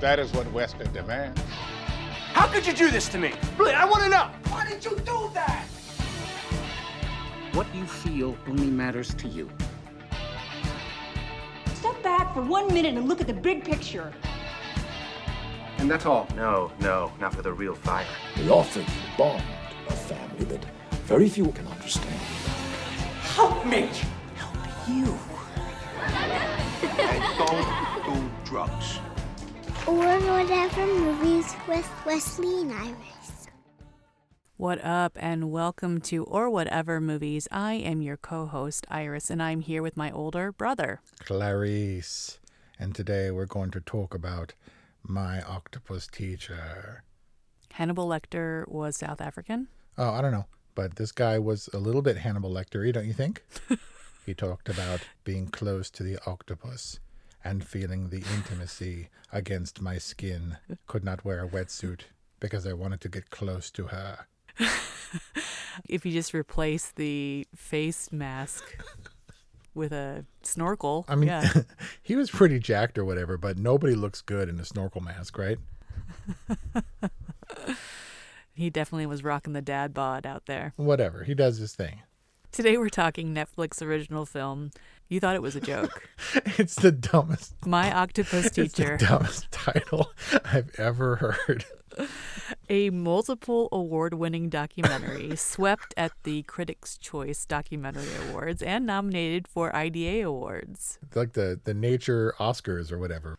That is what Western demands. How could you do this to me? Really, I want to know. Why did you do that? What you feel only matters to you. Step back for one minute and look at the big picture. And that's all. No, no, not for the real fire. We offer you a bond, a family that very few can understand. Help me. Help you. I don't do drugs. Or whatever movies with Wesley and Iris. What up, and welcome to Or Whatever Movies. I am your co host, Iris, and I'm here with my older brother. Clarice. And today we're going to talk about My Octopus Teacher. Hannibal Lecter was South African. Oh, I don't know. But this guy was a little bit Hannibal Lecter don't you think? he talked about being close to the octopus and feeling the intimacy against my skin. Could not wear a wetsuit because I wanted to get close to her. if you just replace the face mask with a snorkel, I mean, yeah. he was pretty jacked or whatever, but nobody looks good in a snorkel mask, right? he definitely was rocking the dad bod out there. Whatever. He does his thing. Today we're talking Netflix original film. You thought it was a joke. it's the dumbest. My Octopus Teacher. It's the dumbest title I've ever heard. A multiple award winning documentary swept at the Critics' Choice Documentary Awards and nominated for IDA Awards. Like the, the Nature Oscars or whatever.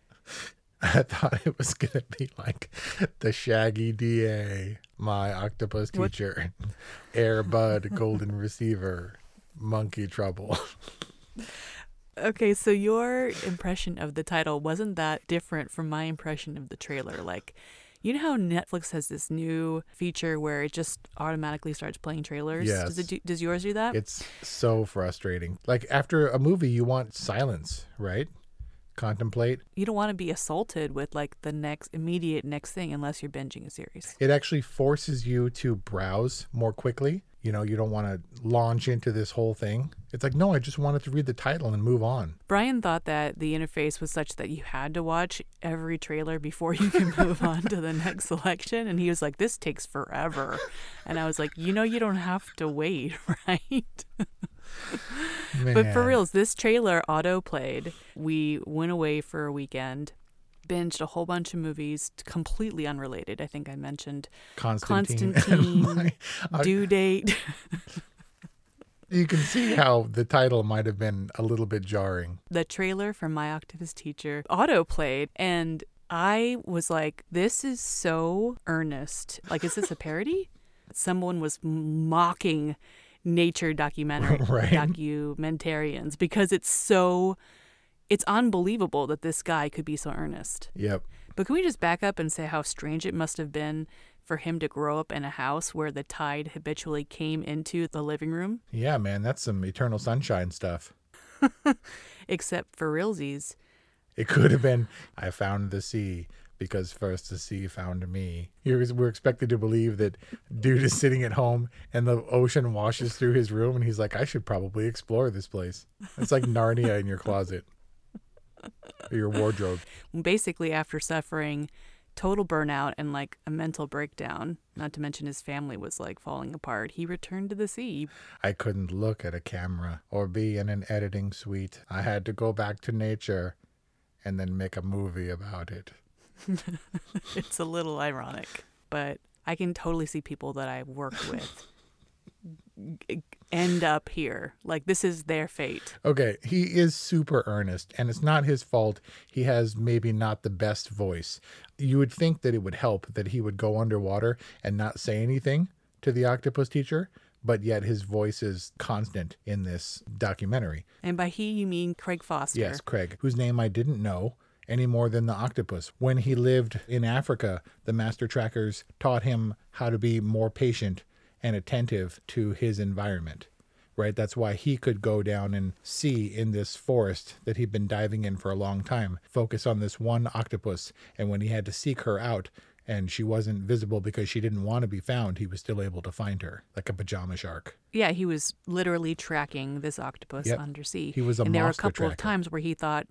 I thought it was going to be like the Shaggy DA, My Octopus Teacher, Air Bud Golden Receiver, Monkey Trouble. Okay, so your impression of the title wasn't that different from my impression of the trailer. Like, you know how Netflix has this new feature where it just automatically starts playing trailers? Yes. Does, it do, does yours do that? It's so frustrating. Like after a movie, you want silence, right? Contemplate. You don't want to be assaulted with like the next immediate next thing unless you're binging a series. It actually forces you to browse more quickly. You know, you don't want to launch into this whole thing. It's like, no, I just wanted to read the title and move on. Brian thought that the interface was such that you had to watch every trailer before you can move on to the next selection. And he was like, this takes forever. And I was like, you know, you don't have to wait, right? But for reals, this trailer auto played. We went away for a weekend binged a whole bunch of movies completely unrelated. I think I mentioned Constantine, Constantine my, Due Date. you can see how the title might have been a little bit jarring. The trailer from My Octopus Teacher auto played, and I was like, this is so earnest. Like, is this a parody? Someone was mocking nature documentary right. documentarians because it's so it's unbelievable that this guy could be so earnest. Yep. But can we just back up and say how strange it must have been for him to grow up in a house where the tide habitually came into the living room? Yeah, man, that's some eternal sunshine stuff. Except for realsies. It could have been I found the sea because first the sea found me. You're, we're expected to believe that dude is sitting at home and the ocean washes through his room and he's like, I should probably explore this place. It's like Narnia in your closet your wardrobe. Basically, after suffering total burnout and like a mental breakdown, not to mention his family was like falling apart, he returned to the sea. I couldn't look at a camera or be in an editing suite. I had to go back to nature and then make a movie about it. it's a little ironic, but I can totally see people that I work worked with end up here. Like this is their fate. Okay, he is super earnest, and it's not his fault. He has maybe not the best voice. You would think that it would help that he would go underwater and not say anything to the octopus teacher, but yet his voice is constant in this documentary. And by he, you mean Craig Foster. Yes, Craig, whose name I didn't know any more than the octopus. When he lived in Africa, the master trackers taught him how to be more patient and attentive to his environment. Right? That's why he could go down and see in this forest that he'd been diving in for a long time, focus on this one octopus. And when he had to seek her out, and she wasn't visible because she didn't want to be found, he was still able to find her, like a pajama shark. Yeah, he was literally tracking this octopus Yep. undersea. He was a and there were a couple of times where he thought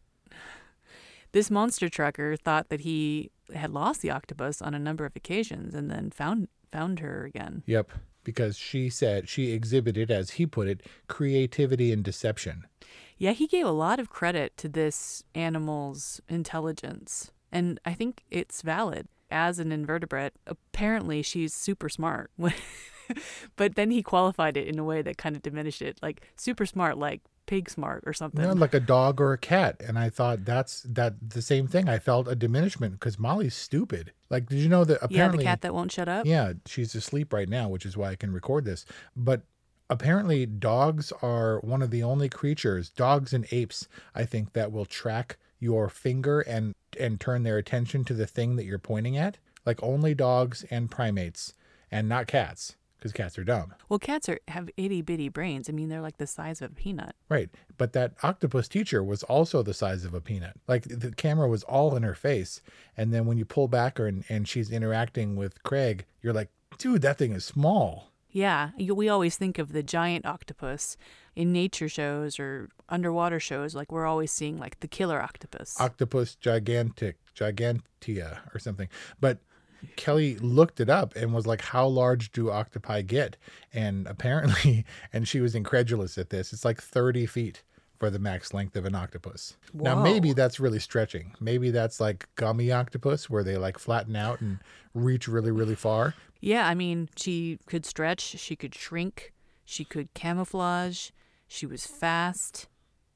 this monster trucker thought that he had lost the octopus on a number of occasions and then found found her again. Yep. Because she said she exhibited, as he put it, creativity and deception. Yeah, he gave a lot of credit to this animal's intelligence, and I think it's valid. As an invertebrate, apparently she's super smart. but then he qualified it in a way that kind of diminished it, like super smart, like pig smart or something. You know, like a dog or a cat. And I thought that's that the same thing. I felt a diminishment because Molly's stupid. Like, did you know that apparently yeah, the cat that won't shut up. Yeah, she's asleep right now, which is why I can record this. But apparently, dogs are one of the only creatures, dogs and apes, I think, that will track your finger and and turn their attention to the thing that you're pointing at. Like only dogs and primates, and not cats, because cats are dumb. Well, cats are have itty bitty brains. I mean, they're like the size of a peanut. Right. But that octopus teacher was also the size of a peanut. Like the camera was all in her face. And then when you pull back her and, and she's interacting with Craig, you're like, dude, that thing is small. Yeah, we always think of the giant octopus in nature shows or underwater shows. Like we're always seeing like the killer octopus. Octopus gigantic, gigantea or something. But Kelly looked it up and was like, how large do octopi get? And apparently, and she was incredulous at this, it's like 30 feet for the max length of an octopus. Now, maybe that's really stretching. Maybe that's like gummy octopus where they like flatten out and reach really, really far. yeah, I mean, she could stretch, she could shrink, she could camouflage. She was fast.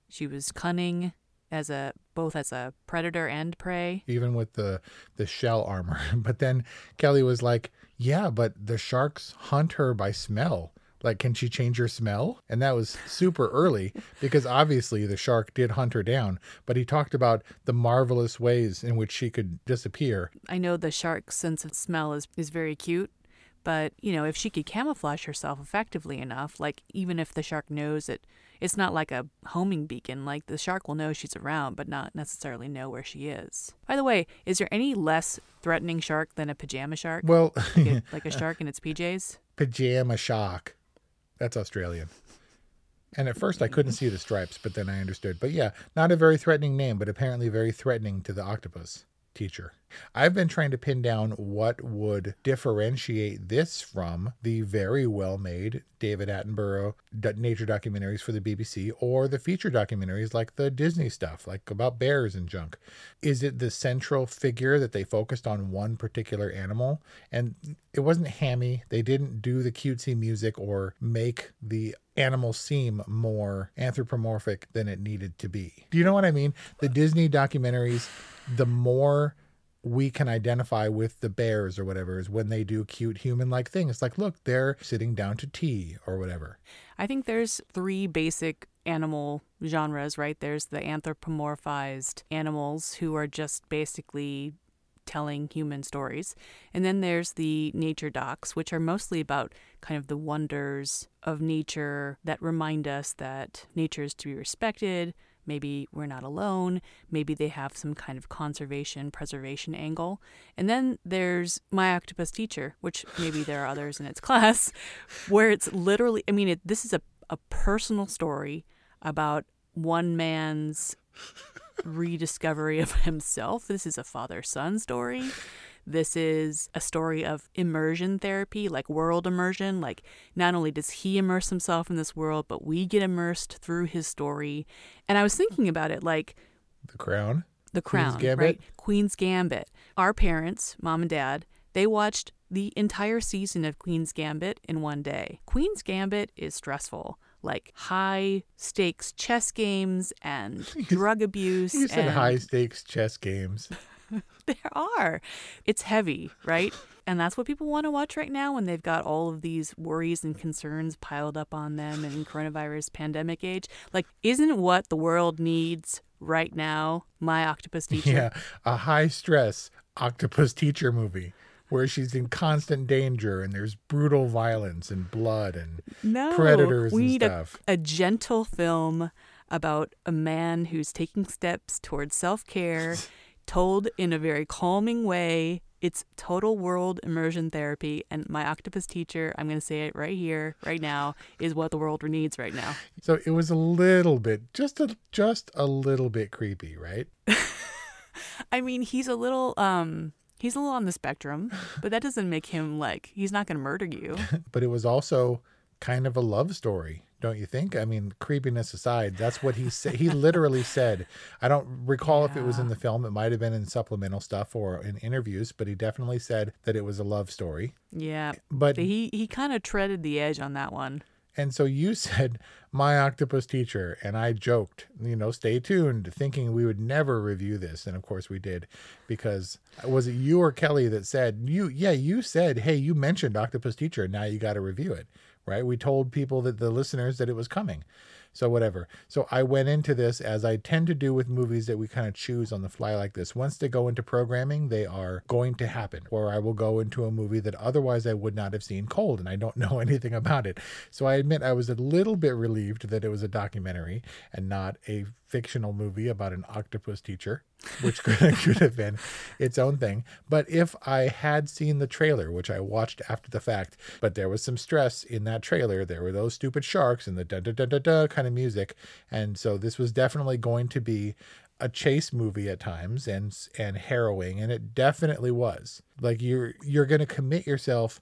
She was cunning as a both as a predator and prey. even with the the shell armor. But then Kelly was like, "Yeah, but the sharks hunt her by smell. Like, can she change her smell?" And that was super early because obviously the shark did hunt her down. But he talked about the marvelous ways in which she could disappear. I know the shark's sense of smell is, is very cute, but you know, if she could camouflage herself effectively enough, like even if the shark knows it, it's not like a homing beacon. Like the shark will know she's around, but not necessarily know where she is. By the way, is there any less threatening shark than a pajama shark? Well, like a, like a shark in its PJs? pajama shark. That's Australian. And at first I couldn't see the stripes, but then I understood. But yeah, not a very threatening name, but apparently very threatening to the octopus teacher. I've been trying to pin down what would differentiate this from the very well made David Attenborough nature documentaries for the BBC or the feature documentaries like the Disney stuff, like about bears and junk. Is it the central figure that they focused on one particular animal? And it wasn't hammy. They didn't do the cutesy music or make the animal seem more anthropomorphic than it needed to be. Do you know what I mean? The Disney documentaries, the more we can identify with the bears or whatever is when they do cute human like things. Like, look, they're sitting down to tea or whatever. I think there's three basic animal genres, right? There's the anthropomorphized animals who are just basically telling human stories. And then there's the nature docs, which are mostly about kind of the wonders of nature that remind us that nature is to be respected. Maybe we're not alone. Maybe they have some kind of conservation, preservation angle. And then there's My Octopus Teacher, which maybe there are others in its class, where it's literally, I mean, it, this is a, a personal story about one man's rediscovery of himself. This is a father son story. This is a story of immersion therapy, like world immersion. Like, not only does he immerse himself in this world, but we get immersed through his story. And I was thinking about it like, The crown. The Crown, Gambit? right? Queen's Gambit. Our parents, mom and dad, they watched the entire season of Queen's Gambit in one day. Queen's Gambit is stressful, like high stakes chess games and drug abuse. You said and high stakes chess games. there are. It's heavy, right? And that's what people want to watch right now when they've got all of these worries and concerns piled up on them in coronavirus pandemic age. Like, isn't what the world needs right now my octopus teacher? Yeah, a high stress octopus teacher movie where she's in constant danger and there's brutal violence and blood and No, predators we and need stuff. A, a gentle film about a man who's taking steps towards self care, told in a very calming way. It's total world immersion therapy, and my octopus teacher, I'm going to say it right here, right now, is what the world needs right now. So it was a little bit, just a just a little bit creepy, right? I mean, he's a little, um, he's a little on the spectrum, but that doesn't make him like he's not going to murder you. But it was also kind of a love story, don't you think? I mean, creepiness aside, that's what he said. He literally said, I don't recall if it was in the film, it might have been in supplemental stuff or in interviews, but he definitely said that it was a love story. Yeah, But he he kind of treaded the edge on that one. And so you said, My Octopus Teacher. And I joked, you know, stay tuned, thinking we would never review this. And of course we did, because uh, was it you or Kelly that said, You, yeah, you said, Hey, you mentioned Octopus Teacher. Now you got to review it, right? We told people that the listeners that it was coming. So whatever. So I went into this as I tend to do with movies that we kind of choose on the fly like this. Once they go into programming, they are going to happen. Or I will go into a movie that otherwise I would not have seen cold and I don't know anything about it. So I admit I was a little bit relieved that it was a documentary and not a fictional movie about an octopus teacher, which could, have been its own thing. But if I had seen the trailer, which I watched after the fact, but there was some stress in that trailer, there were those stupid sharks and the da da da da da kind of music. And so this was definitely going to be a chase movie at times and and harrowing and it definitely was. Like you're you're going to commit yourself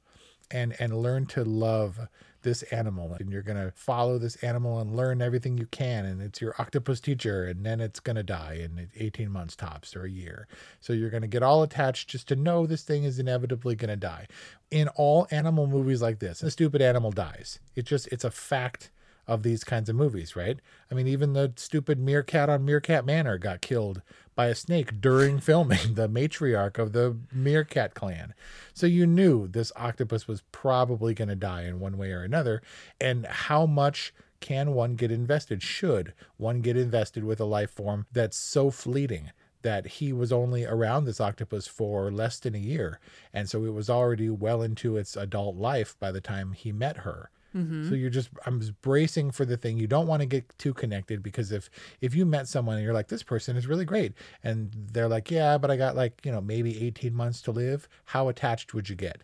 and and learn to love this animal and you're going to follow this animal and learn everything you can and it's your octopus teacher and then it's going to die in 18 months tops or a year. So you're going to get all attached just to know this thing is inevitably going to die. In all animal movies like this a stupid animal dies. It just it's a fact of these kinds of movies, right? I mean, even the stupid meerkat on Meerkat Manor got killed by a snake during filming, the matriarch of the meerkat clan. So you knew this octopus was probably going to die in one way or another. And how much can one get invested? Should one get invested with a life form that's so fleeting? that he was only around this octopus for less than a year. And so it was already well into its adult life by the time he met her. Mm-hmm. So you're just I'm just bracing for the thing. You don't want to get too connected because if if you met someone and you're like this person is really great and they're like yeah, but I got like, you know, maybe 18 months to live, how attached would you get?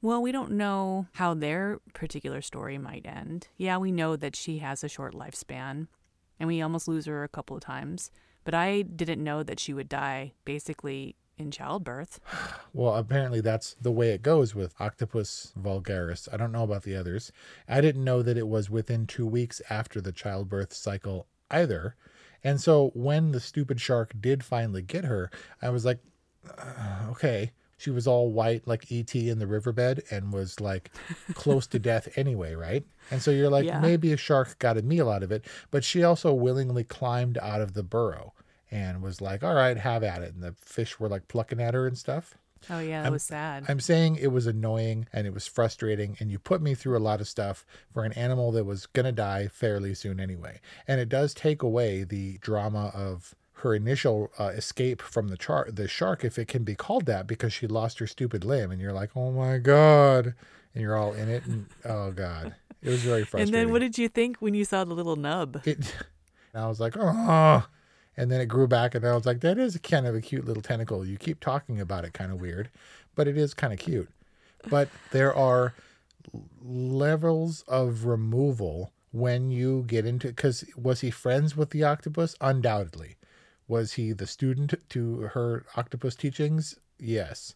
Well, we don't know how their particular story might end. Yeah, we know that she has a short lifespan and we almost lose her a couple of times, but I didn't know that she would die basically in childbirth. Well, apparently that's the way it goes with Octopus vulgaris. I don't know about the others. I didn't know that it was within two weeks after the childbirth cycle either. And so when the stupid shark did finally get her, I was like, uh, okay. She was all white like ET in the riverbed and was like close to death anyway, right? And so you're like, Yeah. maybe a shark got a meal out of it, but she also willingly climbed out of the burrow and was like, all right, have at it. And the fish were like plucking at her and stuff. Oh, yeah, that I'm- was sad. I'm saying it was annoying and it was frustrating, and you put me through a lot of stuff for an animal that was going to die fairly soon anyway. And it does take away the drama of her initial uh, escape from the char- the shark, if it can be called that, because she lost her stupid limb, and you're like, oh my god, and you're all in it, and oh god, it was very frustrating. and then what did you think when you saw the little nub? it? I was like, oh. And then it grew back, and I was like, that is kind of a cute little tentacle. You keep talking about it, kind of weird, but it is kind of cute. But there are levels of removal when you get into because was he friends with the octopus? Undoubtedly. Was he the student to her octopus teachings? Yes.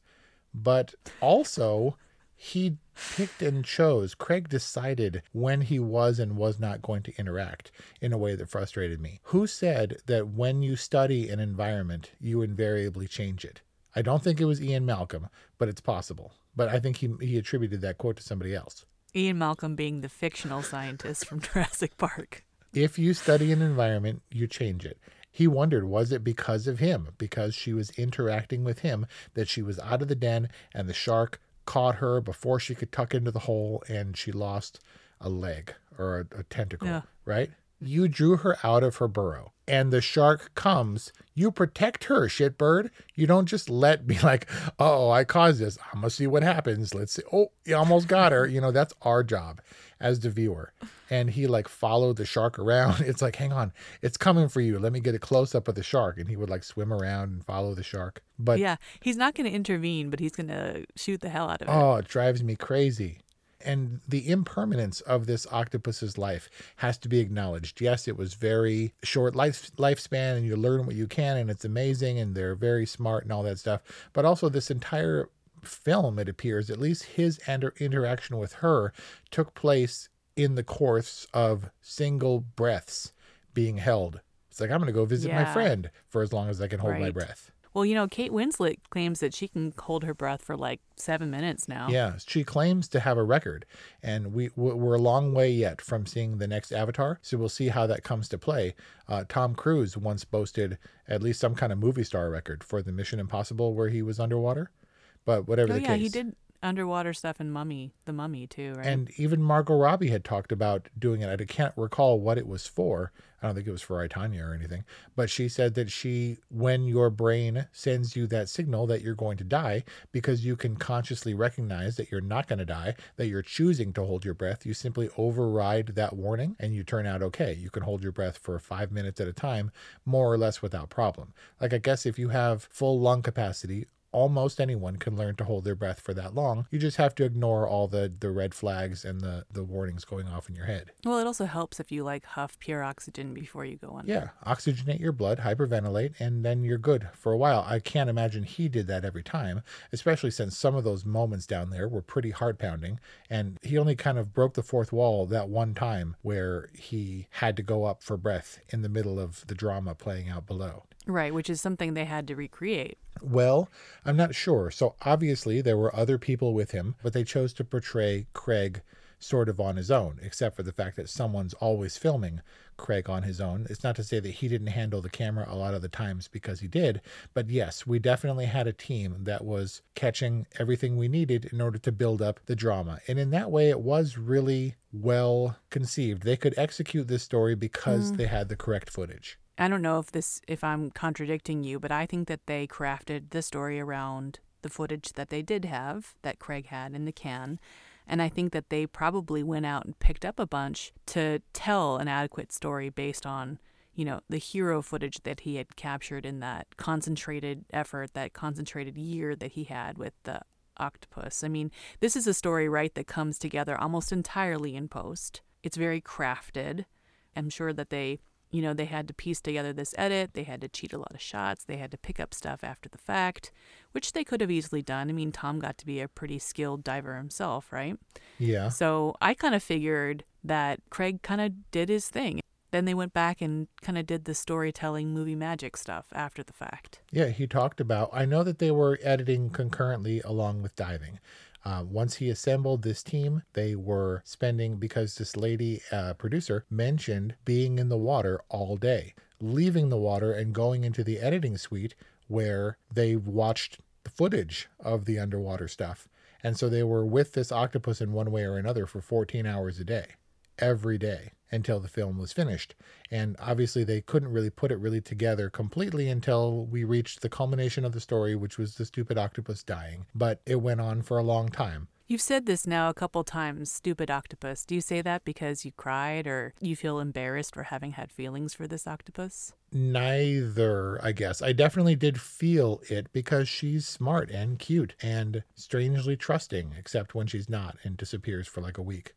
But also, he picked and chose. Craig decided when he was and was not going to interact in a way that frustrated me. Who said that when you study an environment, you invariably change it? I don't think it was Ian Malcolm, but it's possible. But I think he, he attributed that quote to somebody else. Ian Malcolm being the fictional scientist from Jurassic Park. If you study an environment, you change it. He wondered, was it because of him, because she was interacting with him, that she was out of the den and the shark caught her before she could tuck into the hole and she lost a leg or a, a tentacle, yeah. right? You drew her out of her burrow and the shark comes, you protect her, shitbird. You don't just let be like, oh, I caused this. I'm gonna see what happens. Let's see. Oh, you almost got her. You know, that's our job as the viewer. And he like followed the shark around. It's like, hang on, it's coming for you. Let me get a close up of the shark. And he would like swim around and follow the shark. But yeah, he's not gonna intervene, but he's gonna shoot the hell out of it. Oh, it drives me crazy and the impermanence of this octopus's life has to be acknowledged. Yes, it was very short life lifespan, and you learn what you can, and it's amazing, and they're very smart and all that stuff. But also, this entire film, it appears, at least his inter- interaction with her, took place in the course of single breaths being held. It's like I'm going to go visit yeah. my friend for as long as I can hold right. my breath. Well, you know, Kate Winslet claims that she can hold her breath for like seven minutes now. Yeah, she claims to have a record, and we we're a long way yet from seeing the next Avatar. So we'll see how that comes to play. Uh, Tom Cruise once boasted at least some kind of movie star record for the Mission Impossible where he was underwater. But whatever oh, the yeah, case, Yeah, he did underwater stuff in Mummy, the Mummy too, right? And even Margot Robbie had talked about doing it. I can't recall what it was for. I don't think it was for I, Tonya or anything, but she said that she, when your brain sends you that signal that you're going to die, because you can consciously recognize that you're not going to die, that you're choosing to hold your breath, you simply override that warning and you turn out okay. You can hold your breath for five minutes at a time, more or less without problem. Like, I guess if you have full lung capacity, almost anyone can learn to hold their breath for that long. You just have to ignore all the the red flags and the the warnings going off in your head. Well, it also helps if you like huff pure oxygen before you go under. Yeah, oxygenate your blood, hyperventilate, and then you're good for a while. I can't imagine he did that every time, especially since some of those moments down there were pretty heart pounding, and he only kind of broke the fourth wall that one time where he had to go up for breath in the middle of the drama playing out below. Right, which is something they had to recreate. Well, I'm not sure. So obviously there were other people with him, but they chose to portray Craig sort of on his own, except for the fact that someone's always filming Craig on his own. It's not to say that he didn't handle the camera a lot of the times because he did, but yes, we definitely had a team that was catching everything we needed in order to build up the drama. And in that way, it was really well conceived. They could execute this story because mm. they had the correct footage. I don't know if this if I'm contradicting you, but I think that they crafted the story around the footage that they did have that Craig had in the can. And I think that they probably went out and picked up a bunch to tell an adequate story based on, you know, the hero footage that he had captured in that concentrated effort, that concentrated year that he had with the octopus. I mean, this is a story, right, that comes together almost entirely in post. It's very crafted. I'm sure that they you know, they had to piece together this edit, they had to cheat a lot of shots, they had to pick up stuff after the fact, which they could have easily done. I mean, Tom got to be a pretty skilled diver himself, right? Yeah. So I kind of figured that Craig kind of did his thing. Then they went back and kind of did the storytelling movie magic stuff after the fact. Yeah, he talked about, I know that they were editing concurrently along with diving. Uh, once he assembled this team, they were spending, because this lady uh, producer mentioned being in the water all day, leaving the water and going into the editing suite where they watched the footage of the underwater stuff. And so they were with this octopus in one way or another for 14 hours a day, every day until the film was finished. And obviously, they couldn't really put it really together completely until we reached the culmination of the story, which was the stupid octopus dying. But it went on for a long time. You've said this now a couple times, stupid octopus. Do you say that because you cried or you feel embarrassed for having had feelings for this octopus? Neither, I guess. I definitely did feel it because she's smart and cute and strangely trusting, except when she's not and disappears for like a week.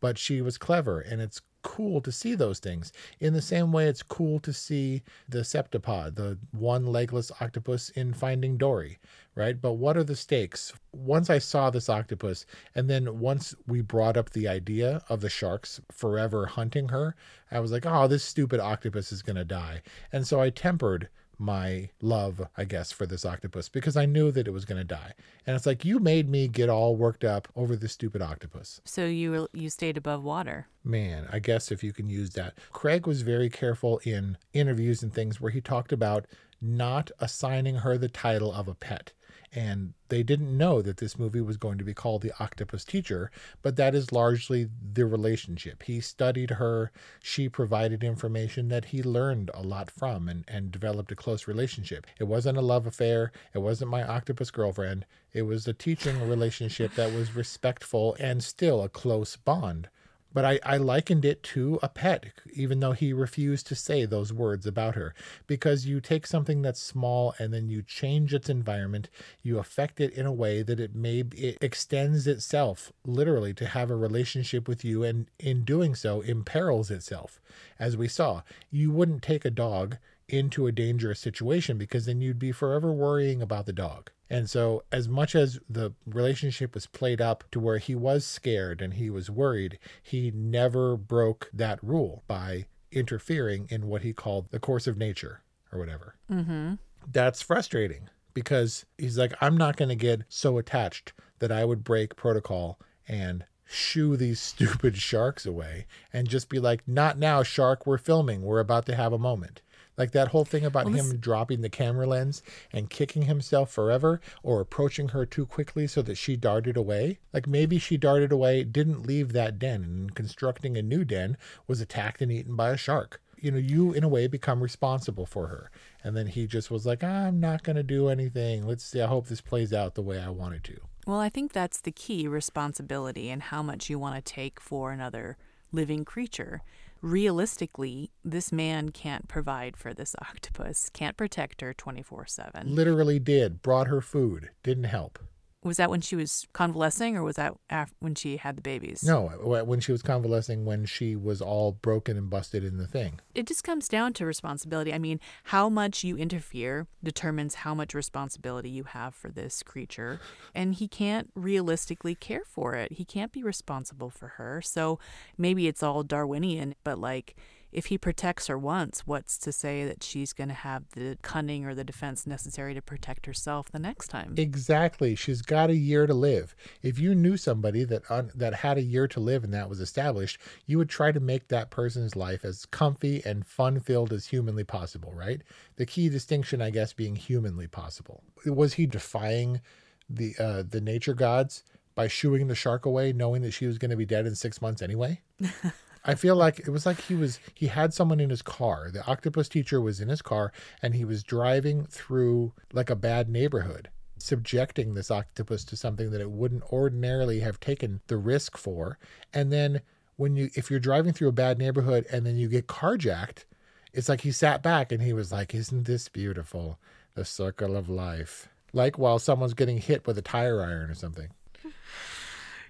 But she was clever, and it's cool to see those things. In the same way, it's cool to see the septipod, the one legless octopus in Finding Dory, right? But what are the stakes? Once I saw this octopus, and then once we brought up the idea of the sharks forever hunting her, I was like, oh, this stupid octopus is going to die. And so I tempered my love, I guess, for this octopus because I knew that it was going to die. And it's like you made me get all worked up over this stupid octopus. So you you stayed above water. Man, I guess if you can use that. Craig was very careful in interviews and things where he talked about not assigning her the title of a pet and they didn't know that this movie was going to be called The Octopus Teacher, but that is largely the relationship. He studied her, she provided information that he learned a lot from and, and developed a close relationship. It wasn't a love affair, it wasn't my octopus girlfriend, it was a teaching relationship that was respectful and still a close bond. But I, I likened it to a pet, even though he refused to say those words about her. Because you take something that's small and then you change its environment, you affect it in a way that it may it extends itself literally to have a relationship with you, and in doing so, imperils itself. As we saw, you wouldn't take a dog into a dangerous situation because then you'd be forever worrying about the dog. And so, as much as the relationship was played up to where he was scared and he was worried, he never broke that rule by interfering in what he called the course of nature or whatever. Mm-hmm. That's frustrating because he's like, I'm not going to get so attached that I would break protocol and shoo these stupid sharks away and just be like, not now, shark, we're filming. We're about to have a moment. Like that whole thing about well, him dropping the camera lens and kicking himself forever or approaching her too quickly so that she darted away. Like maybe she darted away, didn't leave that den, and constructing a new den was attacked and eaten by a shark. You know, you in a way become responsible for her. And then he just was like, I'm not going to do anything. Let's see. I hope this plays out the way I wanted to. Well, I think that's the key responsibility and how much you want to take for another living creature realistically, this man can't provide for this octopus, can't protect her 24 7. Literally did. Brought her food. Didn't help. Was that when she was convalescing or was that af- when she had the babies? No, when she was convalescing, when she was all broken and busted in the thing. It just comes down to responsibility. I mean, how much you interfere determines how much responsibility you have for this creature. And he can't realistically care for it. He can't be responsible for her. So maybe it's all Darwinian, but like, if he protects her once, what's to say that she's going to have the cunning or the defense necessary to protect herself the next time? Exactly. She's got a year to live. If you knew somebody that uh, that had a year to live and that was established, you would try to make that person's life as comfy and fun-filled as humanly possible, right? The key distinction, I guess, being humanly possible. Was he defying the uh, the nature gods by shooing the shark away, knowing that she was going to be dead in six months anyway? I feel like it was like he was he had someone in his car. The octopus teacher was in his car and he was driving through like a bad neighborhood, subjecting this octopus to something that it wouldn't ordinarily have taken the risk for. And then when you if you're driving through a bad neighborhood and then you get carjacked, it's like he sat back and he was like, "Isn't this beautiful? The circle of life." Like while someone's getting hit with a tire iron or something.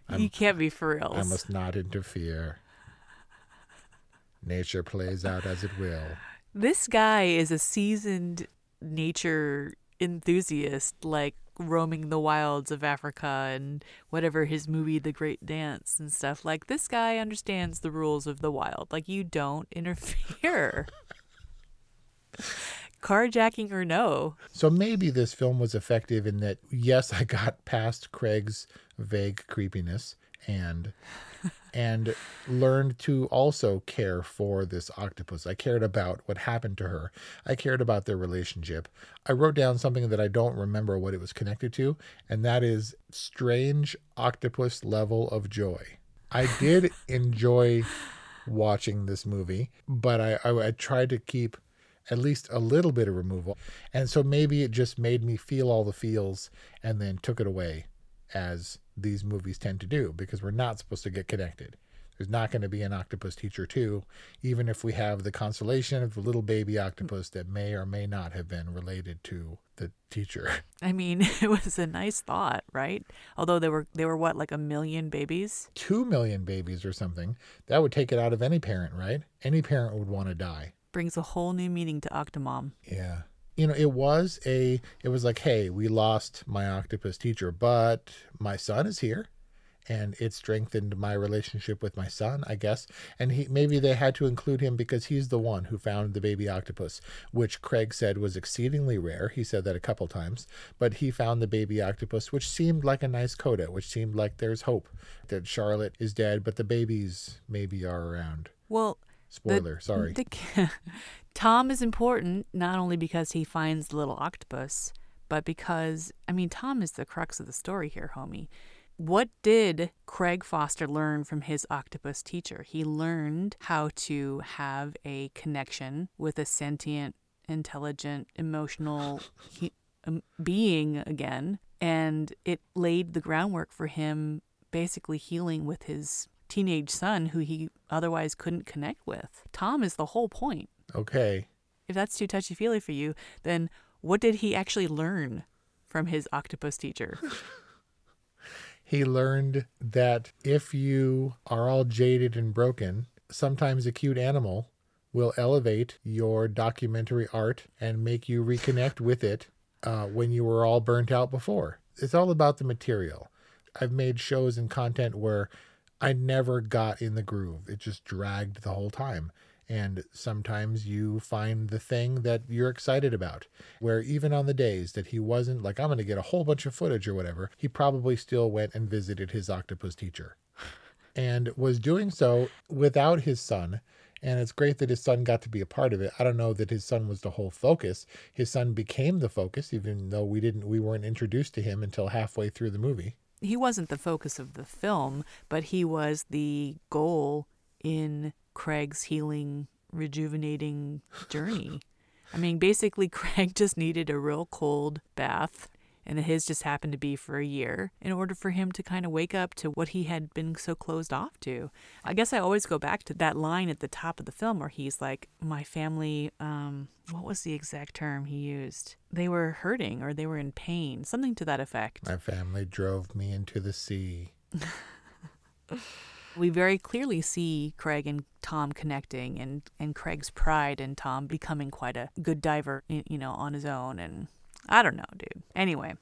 I'm, you can't be for real. I must not interfere. Nature plays out as it will. This guy is a seasoned nature enthusiast, like roaming the wilds of Africa and whatever his movie The Great Dance and stuff. Like this guy understands the rules of the wild. Like you don't interfere. Carjacking or no. So maybe this film was effective in that yes, I got past Craig's vague creepiness and and learned to also care for this octopus. I cared about what happened to her. I cared about their relationship. I wrote down something that I don't remember what it was connected to, and that is strange octopus level of joy. I did enjoy watching this movie, but I, I, I tried to keep at least a little bit of removal. And so maybe it just made me feel all the feels and then took it away as these movies tend to do because we're not supposed to get connected. There's not going to be an octopus teacher too, even if we have the consolation of the little baby octopus that may or may not have been related to the teacher. I mean, it was a nice thought, right? Although they were they were what like a million babies. Two million babies or something. That would take it out of any parent, right? Any parent would want to die. Brings a whole new meaning to Octomom. Yeah. You know, it was a it was like, hey, we lost my octopus teacher, but my son is here and it strengthened my relationship with my son, I guess. And he maybe they had to include him because he's the one who found the baby octopus, which Craig said was exceedingly rare. He said that a couple times, but he found the baby octopus, which seemed like a nice coda, which seemed like there's hope that Charlotte is dead, but the babies maybe are around. Well, spoiler, the, sorry. The, Tom is important not only because he finds the little octopus, but because I mean Tom is the crux of the story here, homie. What did Craig Foster learn from his octopus teacher? He learned how to have a connection with a sentient, intelligent, emotional he, um, being again. And it laid the groundwork for him basically healing with his teenage son who he otherwise couldn't connect with. Tom is the whole point. Okay. If that's too touchy feely for you, then what did he actually learn from his octopus teacher? he learned that if you are all jaded and broken, sometimes a cute animal will elevate your documentary art and make you reconnect with it uh, when you were all burnt out before. It's all about the material. I've made shows and content where I never got in the groove, it just dragged the whole time. And sometimes you find the thing that you're excited about, where even on the days that he wasn't like, I'm going to get a whole bunch of footage or whatever, he probably still went and visited his octopus teacher and was doing so without his son. And it's great that his son got to be a part of it. I don't know that his son was the whole focus. His son became the focus, even though we didn't, we weren't introduced to him until halfway through the movie. He wasn't the focus of the film, but he was the goal in Craig's healing, rejuvenating journey. I mean, basically, Craig just needed a real cold bath, and his just happened to be for a year in order for him to kind of wake up to what he had been so closed off to. I guess I always go back to that line at the top of the film where he's like, My family, um, what was the exact term he used? They were hurting or they were in pain, something to that effect. My family drove me into the sea. we very clearly see Craig and Tom connecting and, and Craig's pride in Tom becoming quite a good diver, you know, on his own. And I don't know, dude. Anyway,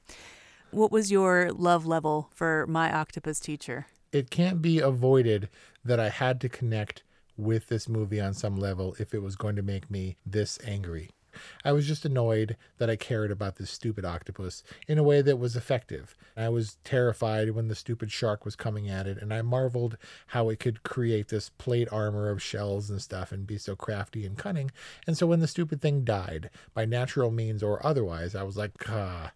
what was your love level for my octopus teacher? It can't be avoided that I had to connect with this movie on some level if it was going to make me this angry. I was just annoyed that I cared about this stupid octopus in a way that was effective. I was terrified when the stupid shark was coming at it, and I marveled how it could create this plate armor of shells and stuff and be so crafty and cunning. And so when the stupid thing died, by natural means or otherwise, I was like, ah.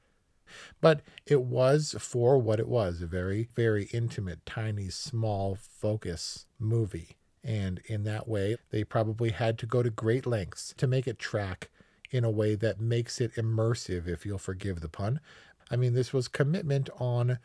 But it was for what it was a very, very intimate, tiny, small focus movie. And in that way, they probably had to go to great lengths to make it track in a way that makes it immersive, if you'll forgive the pun. I mean, this was commitment on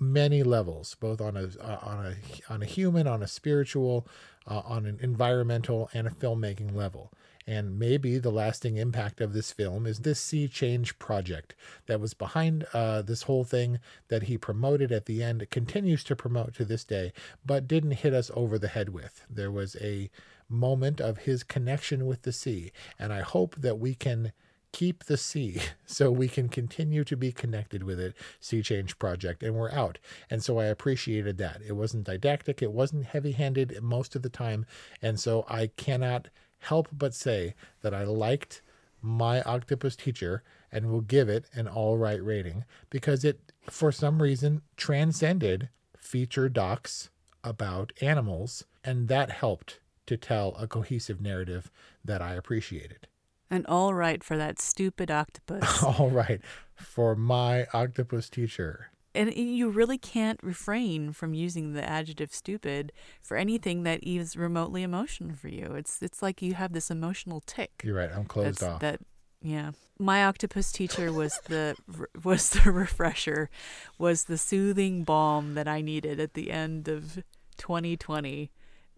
many levels, both on a uh, on a on a human, on a spiritual, uh, on an environmental, and a filmmaking level. And maybe the lasting impact of this film is this sea change project that was behind uh, this whole thing that he promoted at the end, continues to promote to this day, but didn't hit us over the head with. There was a moment of his connection with the sea. And I hope that we can keep the sea so we can continue to be connected with it sea change project. And we're out. And so i appreciated that. It wasn't didactic. It wasn't heavy handed most of the time. And so i cannot help but say that i liked my octopus teacher and will give it an all right rating because it for some reason transcended feature docs about animals. And that helped to tell a cohesive narrative that I appreciated. And all right for that stupid octopus. all right for my octopus teacher. And you really can't refrain from using the adjective stupid for anything that is remotely emotional for you. It's it's like you have this emotional tic. You're right. I'm closed off. That yeah. My octopus teacher was the was the refresher, was the soothing balm that I needed at the end of 2020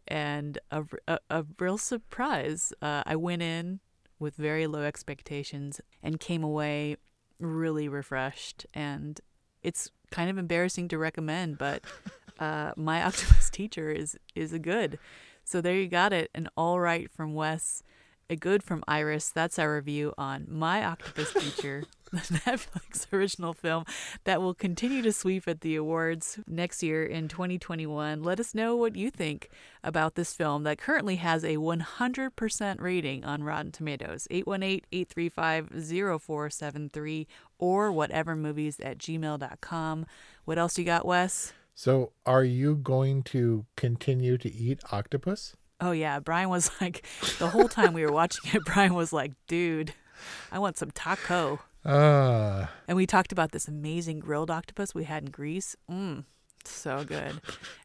and a, a, a real surprise. Uh, I went in with very low expectations and came away really refreshed. And it's kind of embarrassing to recommend, but uh, my octopus teacher is is a good. So there you got it, an all right from Wes, a good from Iris. That's our review on My Octopus Teacher, the Netflix original film that will continue to sweep at the awards next year in 2021. Let us know what you think about this film that currently has a 100% rating on Rotten Tomatoes. 818-835-0473 or whatevermovies at gmail.com. What else you got, Wes? So, are you going to continue to eat octopus? Oh yeah, Brian was like the whole time we were watching it. Brian was like, "Dude, I want some taco." Uh, and we talked about this amazing grilled octopus we had in Greece. Mmm, so good.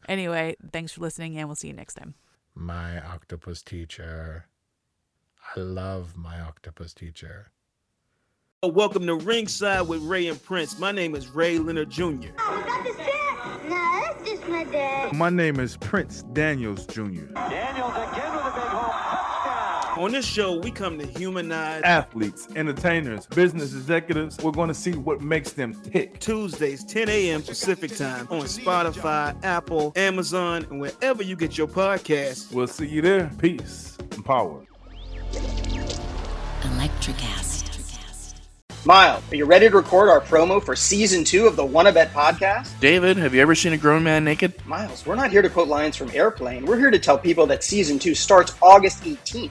Anyway, thanks for listening, and we'll see you next time. My octopus teacher. I love my octopus teacher. Welcome to Ringside with Ray and Prince. My name is Ray Leonard Jr. No, that's just my dad. My name is Prince Daniels Jr. Daniels again with a big home touchdown. On this show, we come to humanize athletes, entertainers, business executives. We're going to see what makes them tick. Tuesdays, 10 a.m. Pacific time on Spotify, Apple, Amazon, and wherever you get your podcasts. We'll see you there. Peace and power. Electric acid. Miles, are you ready to record our promo for season two of the Wanna Bet podcast? David, have you ever seen a grown man naked? Miles, we're not here to quote lines from Airplane. We're here to tell people that season two starts August 18th.